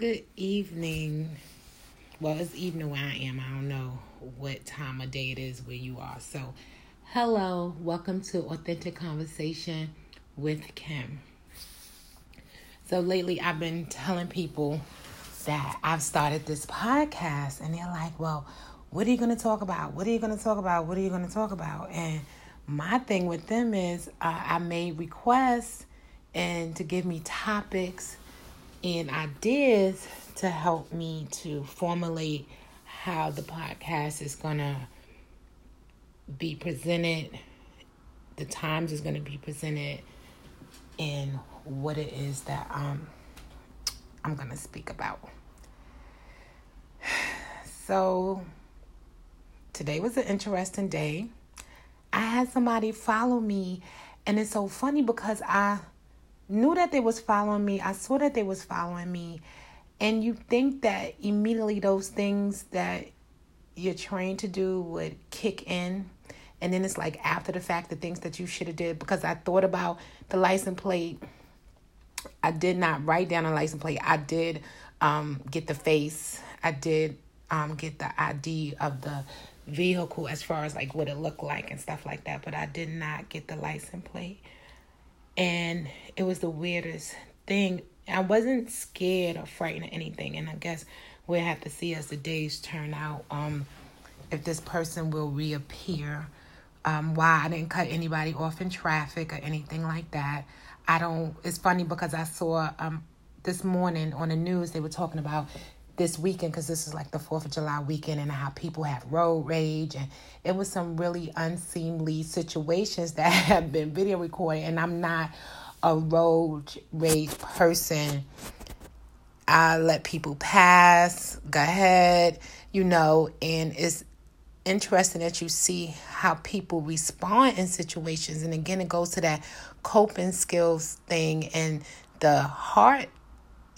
Good evening. Well, it's evening where I am. I don't know what time of day it is where you are. So, hello. Welcome to Authentic Conversation with Kim. So, lately I've been telling people that I've started this podcast, and they're like, well, what are you going to talk about? What are you going to talk about? What are you going to talk about? And my thing with them is uh, I made requests and to give me topics and ideas to help me to formulate how the podcast is going to be presented, the times is going to be presented, and what it is that um, I'm going to speak about. So, today was an interesting day. I had somebody follow me, and it's so funny because I knew that they was following me. I saw that they was following me. And you think that immediately those things that you're trained to do would kick in. And then it's like after the fact the things that you should have did because I thought about the license plate. I did not write down a license plate. I did um, get the face. I did um, get the ID of the vehicle as far as like what it looked like and stuff like that. But I did not get the license plate and it was the weirdest thing. I wasn't scared or frightened or anything, and I guess we'll have to see as the days turn out um, if this person will reappear. Um, why I didn't cut anybody off in traffic or anything like that. I don't. It's funny because I saw um, this morning on the news they were talking about this weekend because this is like the Fourth of July weekend and how people have road rage and it was some really unseemly situations that have been video recorded and I'm not a road rage person. I let people pass, go ahead, you know, and it's interesting that you see how people respond in situations. And again, it goes to that coping skills thing and the heart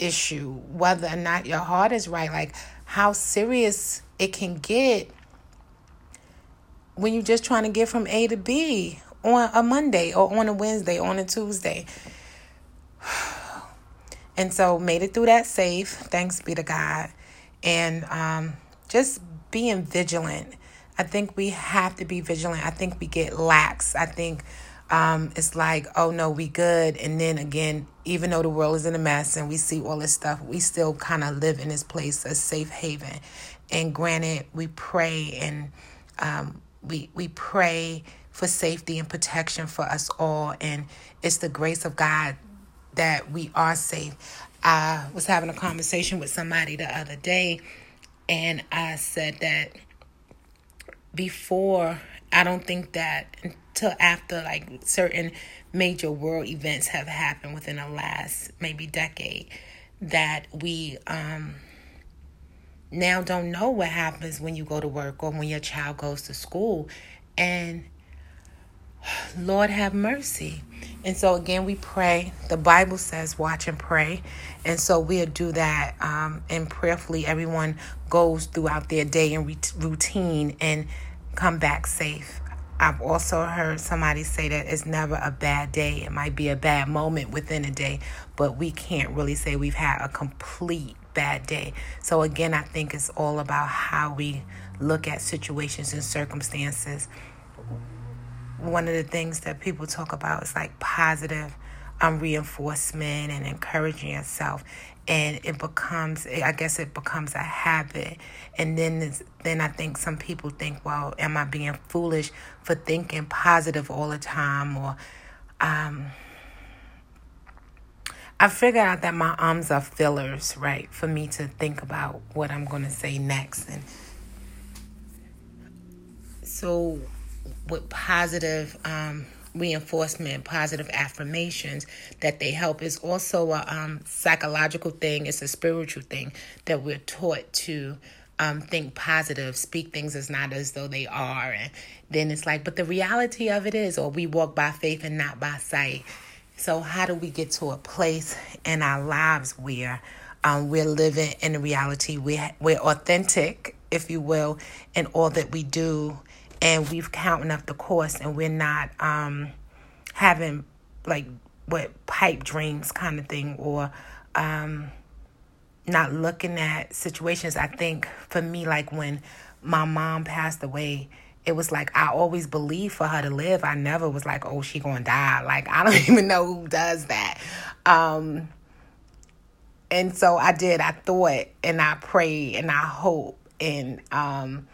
issue, whether or not your heart is right, like how serious it can get when you're just trying to get from A to B on a Monday or on a Wednesday, on a Tuesday. And so made it through that safe, thanks be to God. And um, just being vigilant. I think we have to be vigilant. I think we get lax. I think um, it's like, oh no, we good. And then again, even though the world is in a mess and we see all this stuff, we still kind of live in this place, a safe haven. And granted, we pray and um, we we pray for safety and protection for us all. And it's the grace of God that we are safe. I was having a conversation with somebody the other day, and I said that before, I don't think that till after like certain major world events have happened within the last maybe decade that we um now don't know what happens when you go to work or when your child goes to school and Lord have mercy. And so again, we pray. The Bible says, watch and pray. And so we'll do that. Um, and prayerfully, everyone goes throughout their day and routine and come back safe. I've also heard somebody say that it's never a bad day. It might be a bad moment within a day, but we can't really say we've had a complete bad day. So, again, I think it's all about how we look at situations and circumstances. One of the things that people talk about is like positive um, reinforcement and encouraging yourself and it becomes i guess it becomes a habit and then then i think some people think well am i being foolish for thinking positive all the time or um I figured out that my arms are fillers, right, for me to think about what I'm going to say next. And so, with positive um, reinforcement, positive affirmations that they help is also a um, psychological thing. It's a spiritual thing that we're taught to um, think positive, speak things as not as though they are. And then it's like, but the reality of it is, or we walk by faith and not by sight. So, how do we get to a place in our lives where um, we're living in reality, we're, we're authentic, if you will, in all that we do? And we've counting up the cost and we're not um having like what pipe dreams kind of thing or um not looking at situations. I think for me, like when my mom passed away, it was like I always believed for her to live. I never was like, oh, she gonna die. Like I don't even know who does that. Um, and so I did. I thought and I prayed and I hope and um,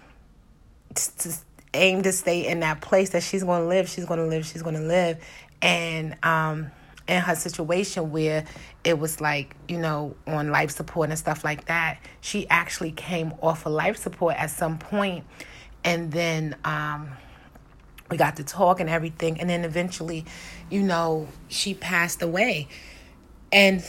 aim to stay in that place that she's gonna live. She's gonna live. She's gonna live. And um, in her situation where it was like you know on life support and stuff like that, she actually came off of life support at some point and then um, we got to talk and everything and then eventually you know she passed away and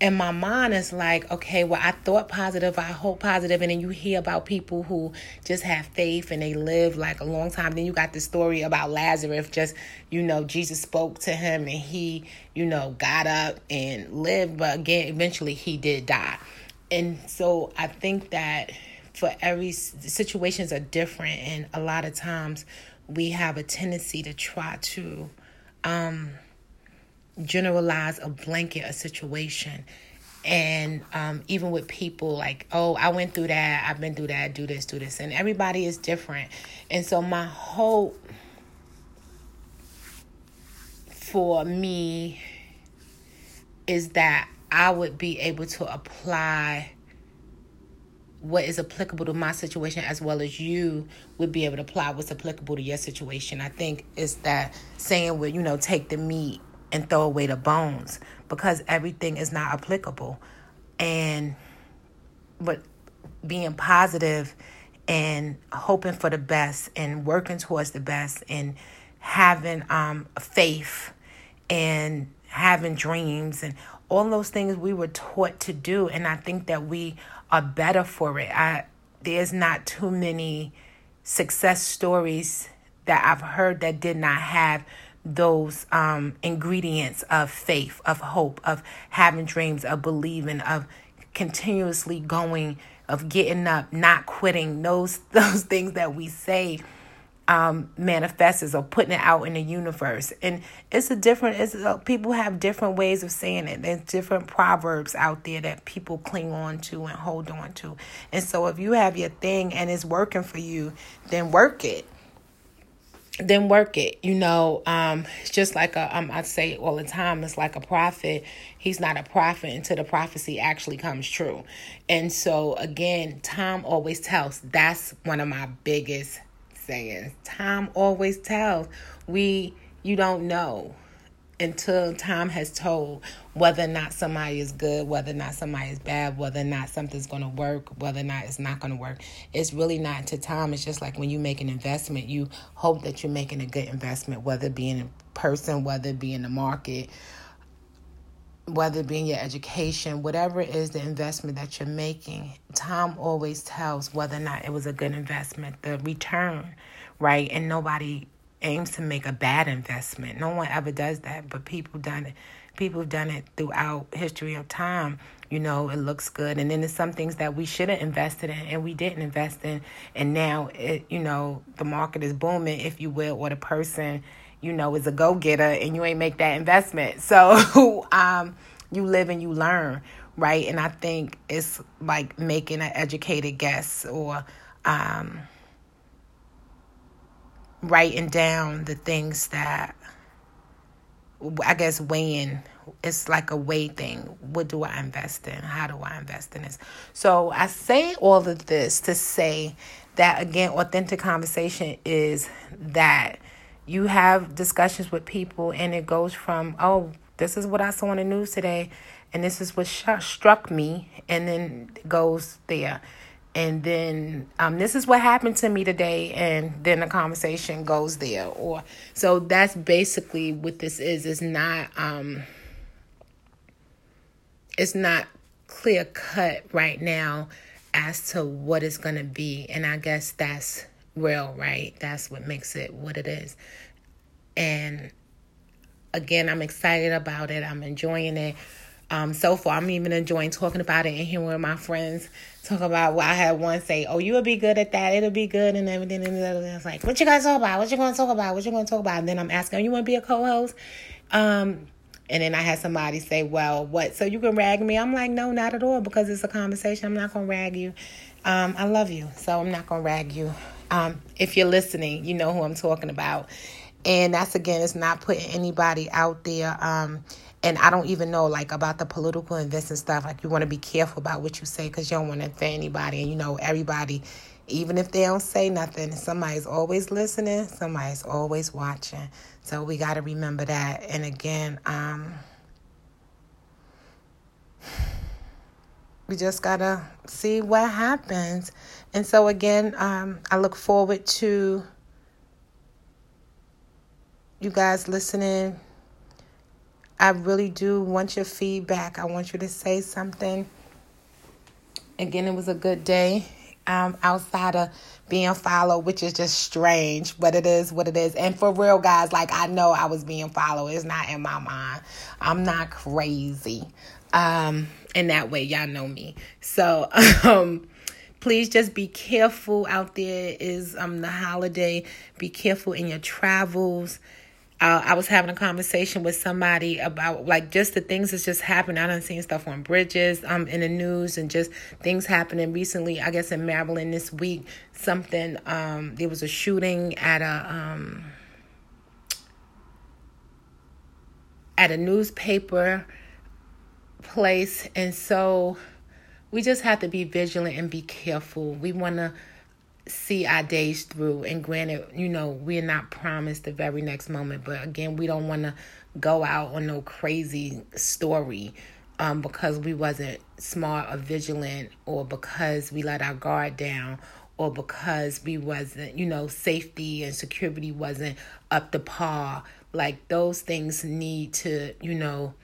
and my mind is like okay well i thought positive i hope positive and then you hear about people who just have faith and they live like a long time. Then you got the story about lazarus just you know jesus spoke to him and he you know got up and lived but again eventually he did die. And so i think that for every situations are different and a lot of times we have a tendency to try to um, generalize a blanket a situation. And um, even with people like oh i went through that i've been through that do this do this. And everybody is different. And so my hope for me is that i would be able to apply what is applicable to my situation as well as you would be able to apply what's applicable to your situation. I think is that saying where you know take the meat and throw away the bones because everything is not applicable. And but being positive and hoping for the best and working towards the best and having um faith and having dreams and all those things we were taught to do and I think that we are better for it. I there's not too many success stories that I've heard that did not have those um, ingredients of faith, of hope, of having dreams, of believing, of continuously going, of getting up, not quitting. Those those things that we say um, manifests or putting it out in the universe. And it's a different, it's a, people have different ways of saying it. There's different proverbs out there that people cling on to and hold on to. And so if you have your thing and it's working for you, then work it. Then work it. You know, um, just like a, um, I say all the time, it's like a prophet. He's not a prophet until the prophecy actually comes true. And so again, time always tells. That's one of my biggest sayings. Time always tells. We you don't know until time has told whether or not somebody is good, whether or not somebody is bad, whether or not something's going to work, whether or not it's not going to work. It's really not until time. It's just like when you make an investment, you hope that you're making a good investment, whether it be in a person, whether it be in the market, whether it be in your education, whatever it is the investment that you're making, time always tells whether or not it was a good investment, the return, right? And nobody aims to make a bad investment. No one ever does that, but people done it. People have done it throughout history of time. You know, it looks good, and then there's some things that we should have invested in and we didn't invest in, and now it, you know, the market is booming, if you will, or the person you know, is a go getter and you ain't make that investment. So um, you live and you learn, right? And I think it's like making an educated guess or um, writing down the things that I guess weighing it's like a weigh thing. What do I invest in? How do I invest in this? So I say all of this to say that again, authentic conversation is that you have discussions with people and it goes from oh this is what i saw on the news today and this is what sh- struck me and then goes there and then um, this is what happened to me today and then the conversation goes there or so that's basically what this is it's not um it's not clear cut right now as to what it's going to be and i guess that's real, right? That's what makes it what it is. And again, I'm excited about it. I'm enjoying it. Um, so far, I'm even enjoying talking about it and hearing with my friends talk about. Well, I had one say, "Oh, you'll be good at that. It'll be good," and everything. And I was like, "What you guys talk about? What you to talk about? What you to talk about?" And then I'm asking, "You want to be a co-host?" Um, And then I had somebody say, Well, what? So you can rag me? I'm like, No, not at all, because it's a conversation. I'm not to rag you. Um, I love you, so I'm not to rag you. Um, if you're listening, you know who I'm talking about. And that's again, it's not putting anybody out there. Um, and I don't even know like about the political events and stuff. Like you want to be careful about what you say because you don't want to offend anybody. And you know, everybody, even if they don't say nothing, somebody's always listening. Somebody's always watching. So we got to remember that. And again, um, we just gotta see what happens. And so again, um, I look forward to you guys listening. I really do want your feedback. I want you to say something. Again, it was a good day. Um, outside of being followed, which is just strange, but it is what it is. And for real, guys, like I know I was being followed. It's not in my mind. I'm not crazy. Um, in that way, y'all know me. So, um, please just be careful out there. Is um the holiday. Be careful in your travels uh, I was having a conversation with somebody about like just the things that's just happened. I done seen stuff on bridges, um, in the news, and just things happening recently. I guess in Maryland this week, something um, there was a shooting at a um, at a newspaper place, and so we just have to be vigilant and be careful. We want to see our days through. And granted, you know, we're not promised the very next moment, but again, we don't want to go out on no crazy story um, because we wasn't smart or vigilant or because we let our guard down or because we wasn't, you know, safety and security wasn't up to par. Like those things need to, you know,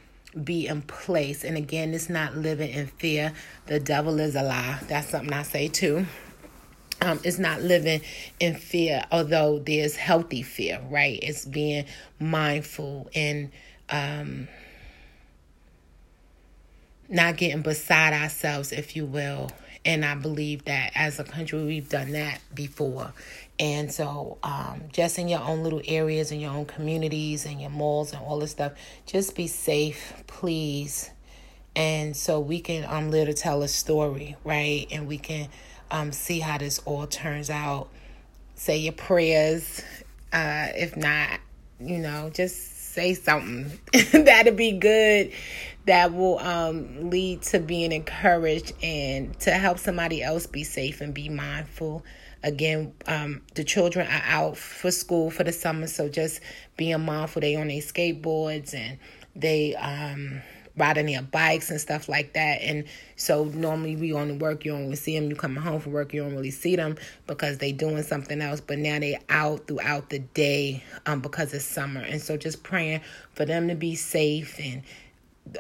be in place. And again, it's not living in fear. The devil is a lie. That's something I say too um, is not living in fear, although there's healthy fear, right? It's being mindful and um, not getting beside ourselves, if you will. And I believe that as a country, we've done that before. And so, um, just in your own little areas, in your own communities, and your malls, and all this stuff, just be safe, please. And so we can um, live to tell a story, right? And we can um, see how this all turns out. Say your prayers. Uh, if not, you know, just say something that'll be good. That will um, lead to being encouraged and to help somebody else be safe and be mindful. Again, um, the children are out for school for the summer, so just being mindful. They on their skateboards and they um riding their bikes and stuff like that. And so normally we on work, you don't really see them. You coming home from work, you don't really see them because they doing something else. But now they out throughout the day um, because it's summer. And so just praying for them to be safe and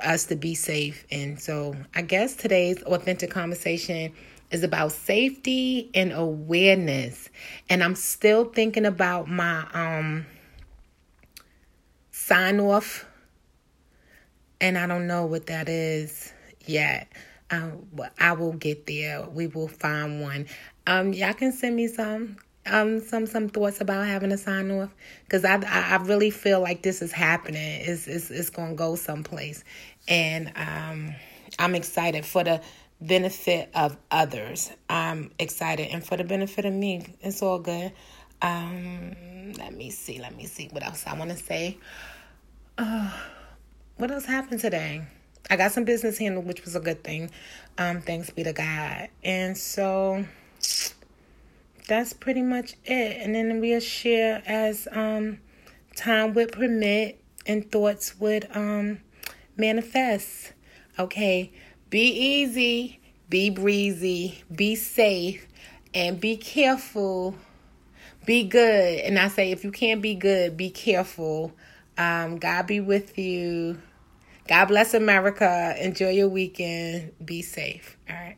us to be safe. And so I guess today's authentic conversation is about safety and awareness. And I'm still thinking about my um sign off and I don't know what that is yet. Um, I will get there. We will find one. Um, y'all can send me some um some some thoughts about having a sign off because I, I, really feel like this is happening. It's it's it's gonna go someplace, and um I'm excited for the benefit of others. I'm excited and for the benefit of me. It's all good. Um, let me see. Let me see what else I want to say. Uh, what else happened today? I got some business handled, which was a good thing. Um, thanks be to God. And so that's pretty much it. And then we'll share as um time would permit and thoughts would um manifest. Okay. Be easy, be breezy, be safe, and be careful. Be good. And I say if you can't be good, be careful um, God be with you. God bless America. Enjoy your weekend. Be safe. All right.